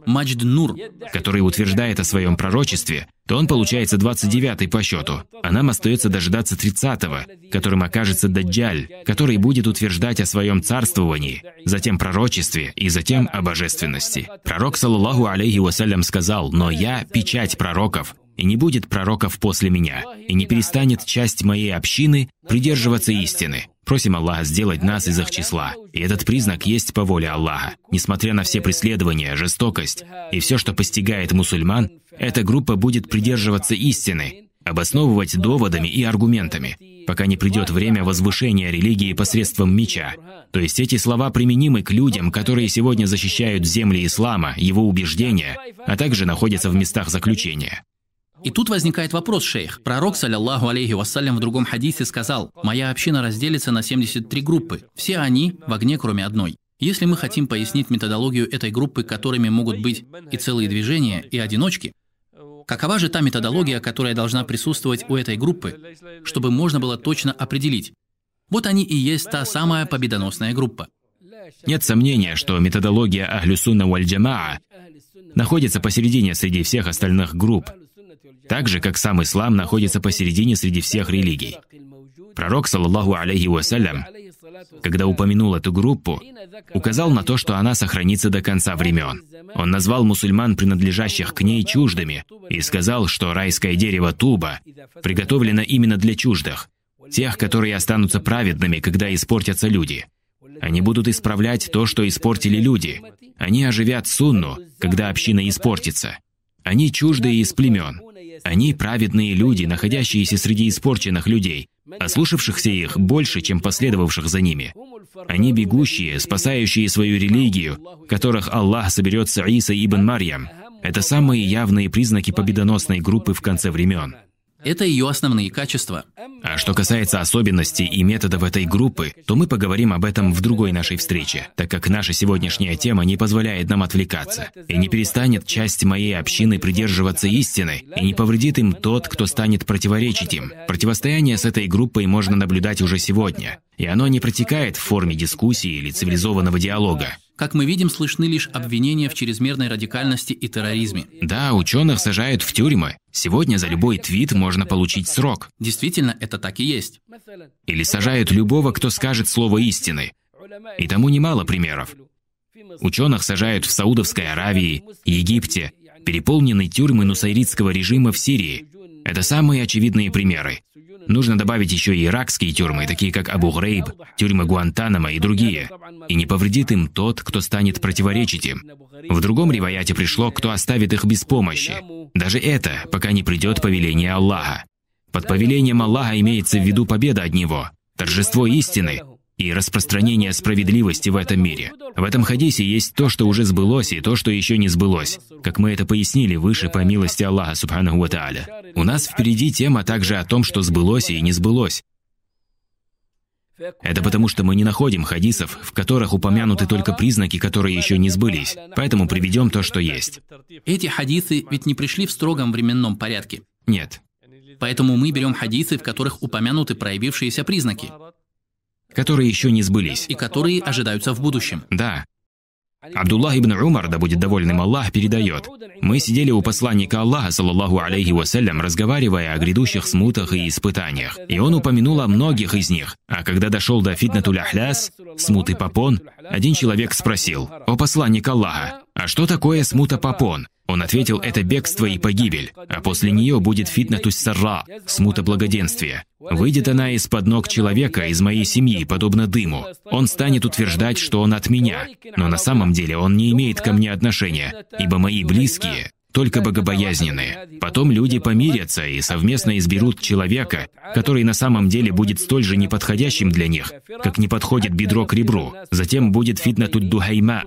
S1: Маджд Нур,
S2: который утверждает о своем пророчестве, то он получается 29-й по счету, а нам остается дожидаться 30-го, которым окажется Даджаль, который будет утверждать о своем царствовании, затем пророчестве и затем о божественности. Пророк, саллаллаху алейхи вассалям, сказал, «Но я – печать пророков, и не будет пророков после меня, и не перестанет часть моей общины придерживаться истины. Просим Аллаха сделать нас из их числа. И этот признак есть по воле Аллаха. Несмотря на все преследования, жестокость и все, что постигает мусульман, эта группа будет придерживаться истины, обосновывать доводами и аргументами, пока не придет время возвышения религии посредством меча. То есть эти слова применимы к людям, которые сегодня защищают земли ислама, его убеждения, а также находятся в местах заключения.
S1: И тут возникает вопрос, шейх. Пророк, саллиллаху алейхи вассалям, в другом хадисе сказал, «Моя община разделится на 73 группы. Все они в огне, кроме одной». Если мы хотим пояснить методологию этой группы, которыми могут быть и целые движения, и одиночки, какова же та методология, которая должна присутствовать у этой группы, чтобы можно было точно определить? Вот они и есть та самая победоносная группа.
S2: Нет сомнения, что методология Ахлюсунна Уаль-Джамаа находится посередине среди всех остальных групп, так же, как сам ислам находится посередине среди всех религий. Пророк, саллаллаху алейхи вассалям, когда упомянул эту группу, указал на то, что она сохранится до конца времен. Он назвал мусульман, принадлежащих к ней, чуждыми, и сказал, что райское дерево туба приготовлено именно для чуждых, тех, которые останутся праведными, когда испортятся люди. Они будут исправлять то, что испортили люди. Они оживят сунну, когда община испортится. Они чуждые из племен. Они праведные люди, находящиеся среди испорченных людей, ослушавшихся их больше, чем последовавших за ними. Они бегущие, спасающие свою религию, которых Аллах соберет с Иса ибн Марьям. Это самые явные признаки победоносной группы в конце времен.
S1: Это ее основные качества.
S2: А что касается особенностей и методов этой группы, то мы поговорим об этом в другой нашей встрече, так как наша сегодняшняя тема не позволяет нам отвлекаться. И не перестанет часть моей общины придерживаться истины, и не повредит им тот, кто станет противоречить им. Противостояние с этой группой можно наблюдать уже сегодня. И оно не протекает в форме дискуссии или цивилизованного диалога.
S1: Как мы видим, слышны лишь обвинения в чрезмерной радикальности и терроризме.
S2: Да, ученых сажают в тюрьмы. Сегодня за любой твит можно получить срок.
S1: Действительно, это так и есть.
S2: Или сажают любого, кто скажет слово истины. И тому немало примеров. Ученых сажают в Саудовской Аравии, Египте, переполнены тюрьмы нусайритского режима в Сирии. Это самые очевидные примеры. Нужно добавить еще и иракские тюрьмы, такие как Абу Грейб, тюрьмы Гуантанамо и другие. И не повредит им тот, кто станет противоречить им. В другом риваяте пришло, кто оставит их без помощи. Даже это, пока не придет повеление Аллаха. Под повелением Аллаха имеется в виду победа от Него, торжество истины, и распространение справедливости в этом мире. В этом хадисе есть то, что уже сбылось, и то, что еще не сбылось, как мы это пояснили выше по милости Аллаха Субханаху Ва. У нас впереди тема также о том, что сбылось и не сбылось. Это потому, что мы не находим хадисов, в которых упомянуты только признаки, которые еще не сбылись. Поэтому приведем то, что есть.
S1: Эти хадисы ведь не пришли в строгом временном порядке.
S2: Нет.
S1: Поэтому мы берем хадисы, в которых упомянуты проявившиеся признаки
S2: которые еще не сбылись.
S1: И которые ожидаются в будущем.
S2: Да. Абдуллах ибн Умар, да будет довольным Аллах, передает. Мы сидели у посланника Аллаха, саллаллаху алейхи вассалям, разговаривая о грядущих смутах и испытаниях. И он упомянул о многих из них. А когда дошел до фитнатуль ахляс, смуты попон, один человек спросил, «О посланник Аллаха, а что такое смута попон?» Он ответил, это бегство и погибель, а после нее будет фитнатус сарра, смута благоденствия. Выйдет она из-под ног человека из моей семьи, подобно дыму. Он станет утверждать, что он от меня, но на самом деле он не имеет ко мне отношения, ибо мои близкие только богобоязненные. Потом люди помирятся и совместно изберут человека, который на самом деле будет столь же неподходящим для них, как не подходит бедро к ребру. Затем будет фитнатут духайма,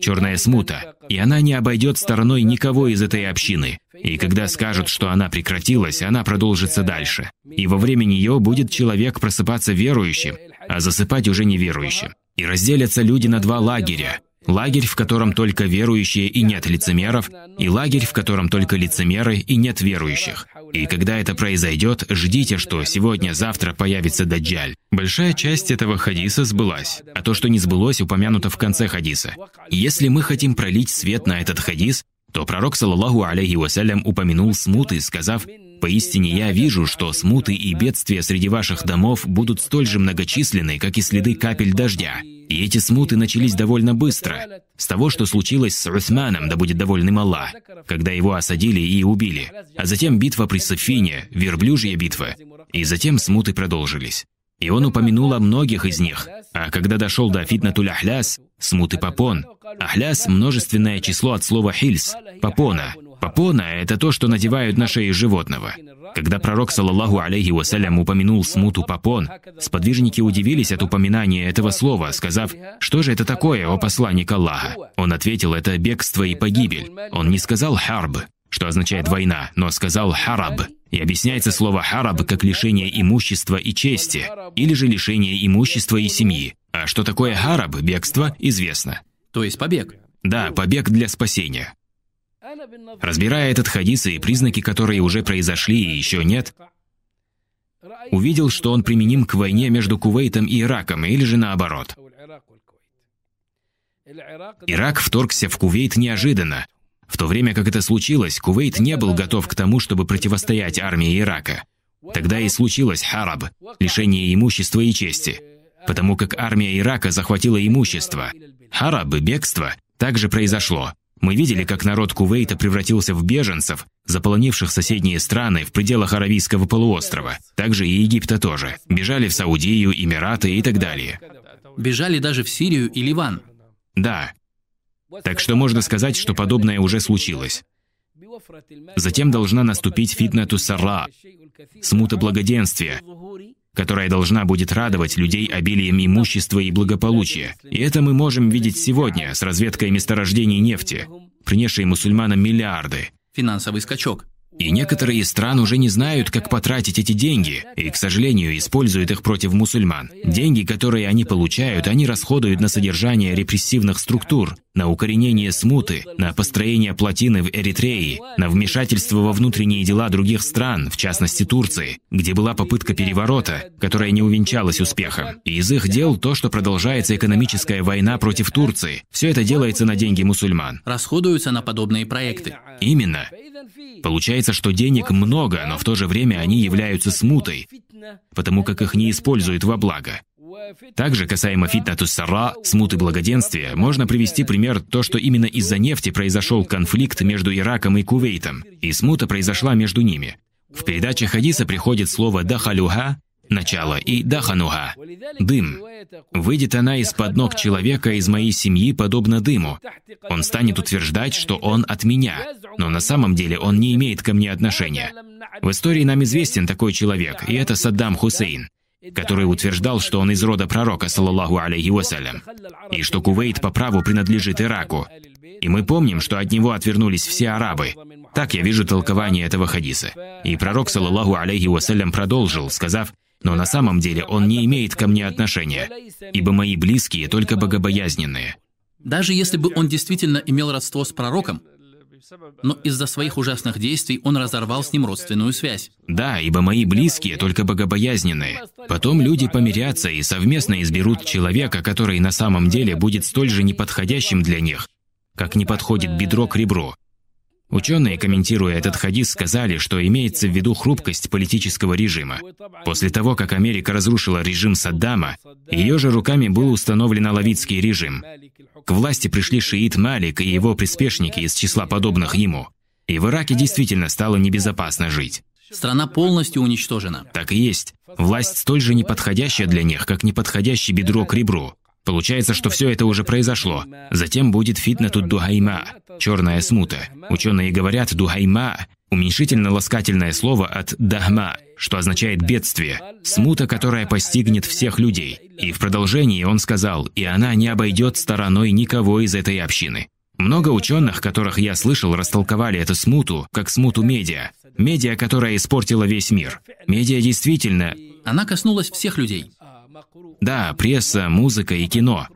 S2: черная смута, и она не обойдет стороной никого из этой общины. И когда скажут, что она прекратилась, она продолжится дальше. И во время нее будет человек просыпаться верующим, а засыпать уже неверующим. И разделятся люди на два лагеря. Лагерь, в котором только верующие и нет лицемеров, и лагерь, в котором только лицемеры и нет верующих. И когда это произойдет, ждите, что сегодня-завтра появится Даджаль. Большая часть этого хадиса сбылась, а то, что не сбылось, упомянуто в конце хадиса. Если мы хотим пролить свет на этот хадис, то пророк, саллаллаху алейхи вассалям, упомянул смуты, сказав, «Поистине я вижу, что смуты и бедствия среди ваших домов будут столь же многочисленны, как и следы капель дождя». И эти смуты начались довольно быстро, с того, что случилось с Усманом, да будет довольным Аллах, когда его осадили и убили, а затем битва при Софине, верблюжья битва, и затем смуты продолжились. И он упомянул о многих из них, а когда дошел до фитнатуль ахляс, смуты попон, ахляс – множественное число от слова хильс, попона. Попона – это то, что надевают на шею животного. Когда пророк, саллаллаху алейхи вассалям, упомянул смуту попон, сподвижники удивились от упоминания этого слова, сказав, «Что же это такое, о посланник Аллаха?» Он ответил, «Это бегство и погибель». Он не сказал «харб», что означает «война», но сказал «хараб». И объясняется слово «хараб» как лишение имущества и чести, или же лишение имущества и семьи. А что такое хараб, бегство, известно.
S1: То есть побег.
S2: Да, побег для спасения. Разбирая этот хадис и признаки, которые уже произошли и еще нет, увидел, что он применим к войне между Кувейтом и Ираком, или же наоборот. Ирак вторгся в Кувейт неожиданно. В то время как это случилось, Кувейт не был готов к тому, чтобы противостоять армии Ирака. Тогда и случилось хараб, лишение имущества и чести, потому как армия Ирака захватила имущество. Хараб, бегство, также произошло. Мы видели, как народ Кувейта превратился в беженцев, заполонивших соседние страны в пределах Аравийского полуострова. Также и Египта тоже. Бежали в Саудию, Эмираты и так далее.
S1: Бежали даже в Сирию и Ливан.
S2: Да. Так что можно сказать, что подобное уже случилось. Затем должна наступить фитнату сарра, смута благоденствия, которая должна будет радовать людей обилием имущества и благополучия. И это мы можем видеть сегодня с разведкой месторождений нефти, принесшей мусульманам миллиарды.
S1: Финансовый скачок.
S2: И некоторые из стран уже не знают, как потратить эти деньги, и, к сожалению, используют их против мусульман. Деньги, которые они получают, они расходуют на содержание репрессивных структур, на укоренение смуты, на построение плотины в Эритрее, на вмешательство во внутренние дела других стран, в частности Турции, где была попытка переворота, которая не увенчалась успехом. И из их дел то, что продолжается экономическая война против Турции. Все это делается на деньги мусульман.
S1: Расходуются на подобные проекты.
S2: Именно. Получается, что денег много, но в то же время они являются смутой, потому как их не используют во благо. Также касаемо фитнатус сара, смуты благоденствия, можно привести пример то, что именно из-за нефти произошел конфликт между Ираком и Кувейтом, и смута произошла между ними. В передаче хадиса приходит слово «дахалюха» – начало, и «дахануха» – дым. Выйдет она из-под ног человека из моей семьи подобно дыму. Он станет утверждать, что он от меня, но на самом деле он не имеет ко мне отношения. В истории нам известен такой человек, и это Саддам Хусейн который утверждал, что он из рода пророка, саллаллаху алейхи вассалям, и что Кувейт по праву принадлежит Ираку. И мы помним, что от него отвернулись все арабы. Так я вижу толкование этого хадиса. И пророк, саллаллаху алейхи вассалям, продолжил, сказав, «Но на самом деле он не имеет ко мне отношения, ибо мои близкие только богобоязненные».
S1: Даже если бы он действительно имел родство с пророком, но из-за своих ужасных действий он разорвал с ним родственную связь.
S2: Да, ибо мои близкие только богобоязненные. Потом люди помирятся и совместно изберут человека, который на самом деле будет столь же неподходящим для них, как не подходит бедро к ребру. Ученые, комментируя этот хадис, сказали, что имеется в виду хрупкость политического режима. После того, как Америка разрушила режим Саддама, ее же руками был установлен алавитский режим. К власти пришли шиит Малик и его приспешники из числа подобных ему. И в Ираке действительно стало небезопасно жить.
S1: Страна полностью уничтожена.
S2: Так и есть. Власть столь же неподходящая для них, как неподходящий бедро к ребру. Получается, что все это уже произошло. Затем будет фитнатут дугайма, черная смута. Ученые говорят дугайма – уменьшительно-ласкательное слово от дахма, что означает бедствие, смута, которая постигнет всех людей. И в продолжении он сказал, и она не обойдет стороной никого из этой общины. Много ученых, которых я слышал, растолковали эту смуту как смуту медиа. Медиа, которая испортила весь мир. Медиа действительно...
S1: Она коснулась всех людей.
S2: Да, пресса, музыка и кино.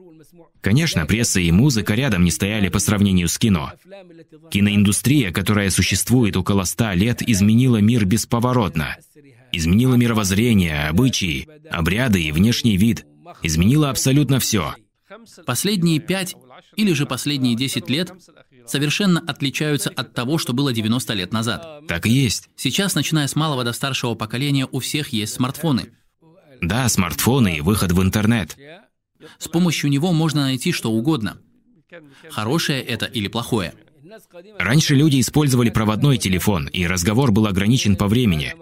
S2: Конечно, пресса и музыка рядом не стояли по сравнению с кино. Киноиндустрия, которая существует около ста лет, изменила мир бесповоротно. Изменила мировоззрение, обычаи, обряды и внешний вид. Изменила абсолютно все.
S1: Последние пять или же последние десять лет совершенно отличаются от того, что было 90 лет назад.
S2: Так и есть.
S1: Сейчас, начиная с малого до старшего поколения, у всех есть смартфоны.
S2: Да, смартфоны и выход в интернет.
S1: С помощью него можно найти что угодно. Хорошее это или плохое.
S2: Раньше люди использовали проводной телефон, и разговор был ограничен по времени.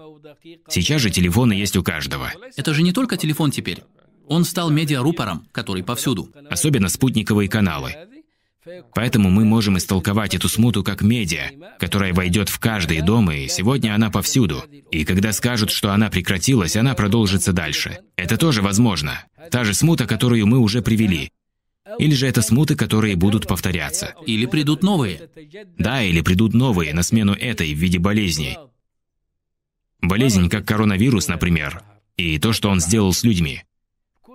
S2: Сейчас же телефоны есть у каждого.
S1: Это же не только телефон теперь. Он стал медиарупором, который повсюду.
S2: Особенно спутниковые каналы. Поэтому мы можем истолковать эту смуту как медиа, которая войдет в каждый дом, и сегодня она повсюду. И когда скажут, что она прекратилась, она продолжится дальше. Это тоже возможно. Та же смута, которую мы уже привели. Или же это смуты, которые будут повторяться.
S1: Или придут новые.
S2: Да, или придут новые на смену этой в виде болезней. Болезнь, как коронавирус, например, и то, что он сделал с людьми.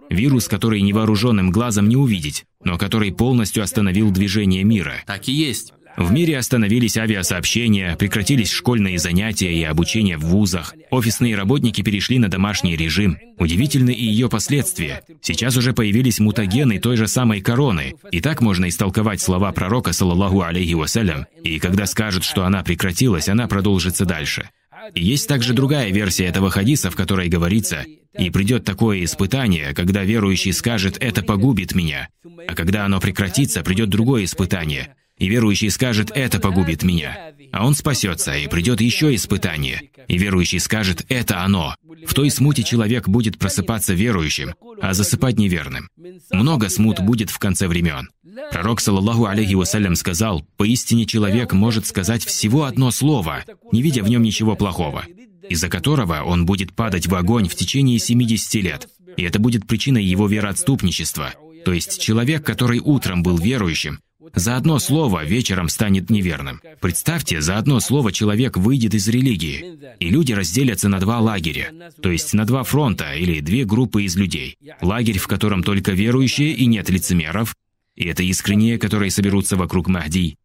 S2: Вирус, который невооруженным глазом не увидеть, но который полностью остановил движение мира.
S1: Так и есть.
S2: В мире остановились авиасообщения, прекратились школьные занятия и обучение в вузах. Офисные работники перешли на домашний режим. Удивительны и ее последствия. Сейчас уже появились мутагены той же самой короны. И так можно истолковать слова пророка, саллаллаху алейхи вассалям. И когда скажут, что она прекратилась, она продолжится дальше. Есть также другая версия этого хадиса, в которой говорится, «И придет такое испытание, когда верующий скажет, это погубит меня, а когда оно прекратится, придет другое испытание, и верующий скажет, это погубит меня. А он спасется, и придет еще испытание, и верующий скажет, это оно. В той смуте человек будет просыпаться верующим, а засыпать неверным. Много смут будет в конце времен. Пророк, саллаллаху алейхи вассалям, сказал, «Поистине человек может сказать всего одно слово, не видя в нем ничего плохого, из-за которого он будет падать в огонь в течение 70 лет, и это будет причиной его вероотступничества. То есть человек, который утром был верующим, За одно слово вечером станет неверным. Представьте, за одно слово человек выйдет из религии, и люди разделятся на два лагеря, то есть на два фронта или две группы из людей. Лагерь, в котором только верующие и нет лицемеров, и это искренние, которые соберутся вокруг Махди.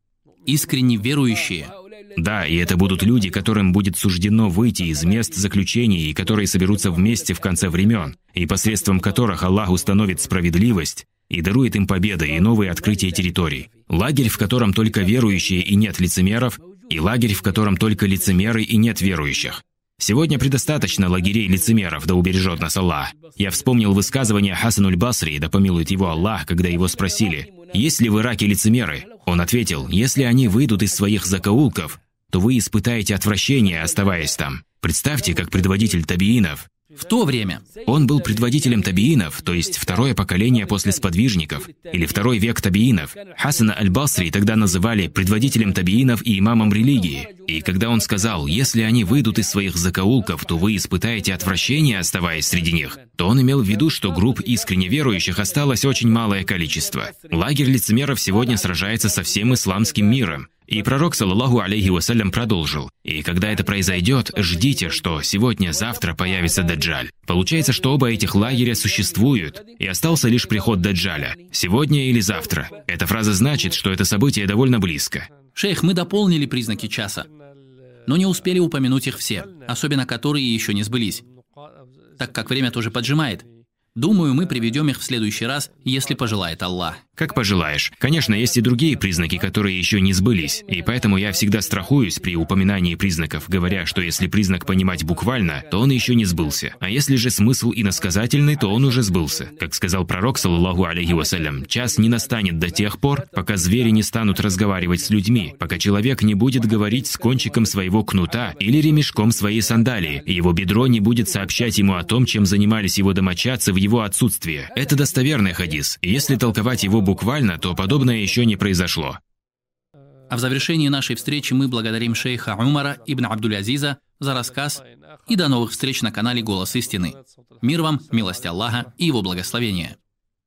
S1: Искренне верующие.
S2: Да, и это будут люди, которым будет суждено выйти из мест заключений и которые соберутся вместе в конце времен, и посредством которых Аллах установит справедливость и дарует им победы и новые открытия территорий. Лагерь, в котором только верующие и нет лицемеров, и лагерь, в котором только лицемеры и нет верующих. Сегодня предостаточно лагерей лицемеров, да убережет нас Аллах. Я вспомнил высказывание Хасануль Басри, да помилует его Аллах, когда его спросили, есть ли в Ираке лицемеры? Он ответил, если они выйдут из своих закоулков, то вы испытаете отвращение, оставаясь там. Представьте, как предводитель табиинов,
S1: в то время
S2: он был предводителем табиинов, то есть второе поколение после сподвижников, или второй век табиинов. Хасана аль-Басри тогда называли предводителем табиинов и имамом религии. И когда он сказал, если они выйдут из своих закоулков, то вы испытаете отвращение, оставаясь среди них, то он имел в виду, что групп искренне верующих осталось очень малое количество. Лагерь лицемеров сегодня сражается со всем исламским миром. И пророк, саллаллаху алейхи вассалям, продолжил. И когда это произойдет, ждите, что сегодня-завтра появится Даджаль. Получается, что оба этих лагеря существуют, и остался лишь приход Даджаля. Сегодня или завтра. Эта фраза значит, что это событие довольно близко.
S1: Шейх, мы дополнили признаки часа, но не успели упомянуть их все, особенно которые еще не сбылись, так как время тоже поджимает. Думаю, мы приведем их в следующий раз, если пожелает Аллах.
S2: Как пожелаешь. Конечно, есть и другие признаки, которые еще не сбылись, и поэтому я всегда страхуюсь при упоминании признаков, говоря, что если признак понимать буквально, то он еще не сбылся. А если же смысл иносказательный, то он уже сбылся. Как сказал пророк, саллаллаху алейхи вассалям, час не настанет до тех пор, пока звери не станут разговаривать с людьми, пока человек не будет говорить с кончиком своего кнута или ремешком своей сандалии, и его бедро не будет сообщать ему о том, чем занимались его домочадцы в его отсутствие. Это достоверный хадис, если толковать его буквально, то подобное еще не произошло.
S1: А в завершении нашей встречи мы благодарим шейха Умара ибн Абдуль-Азиза за рассказ и до новых встреч на канале «Голос истины». Мир вам, милость Аллаха и его благословения.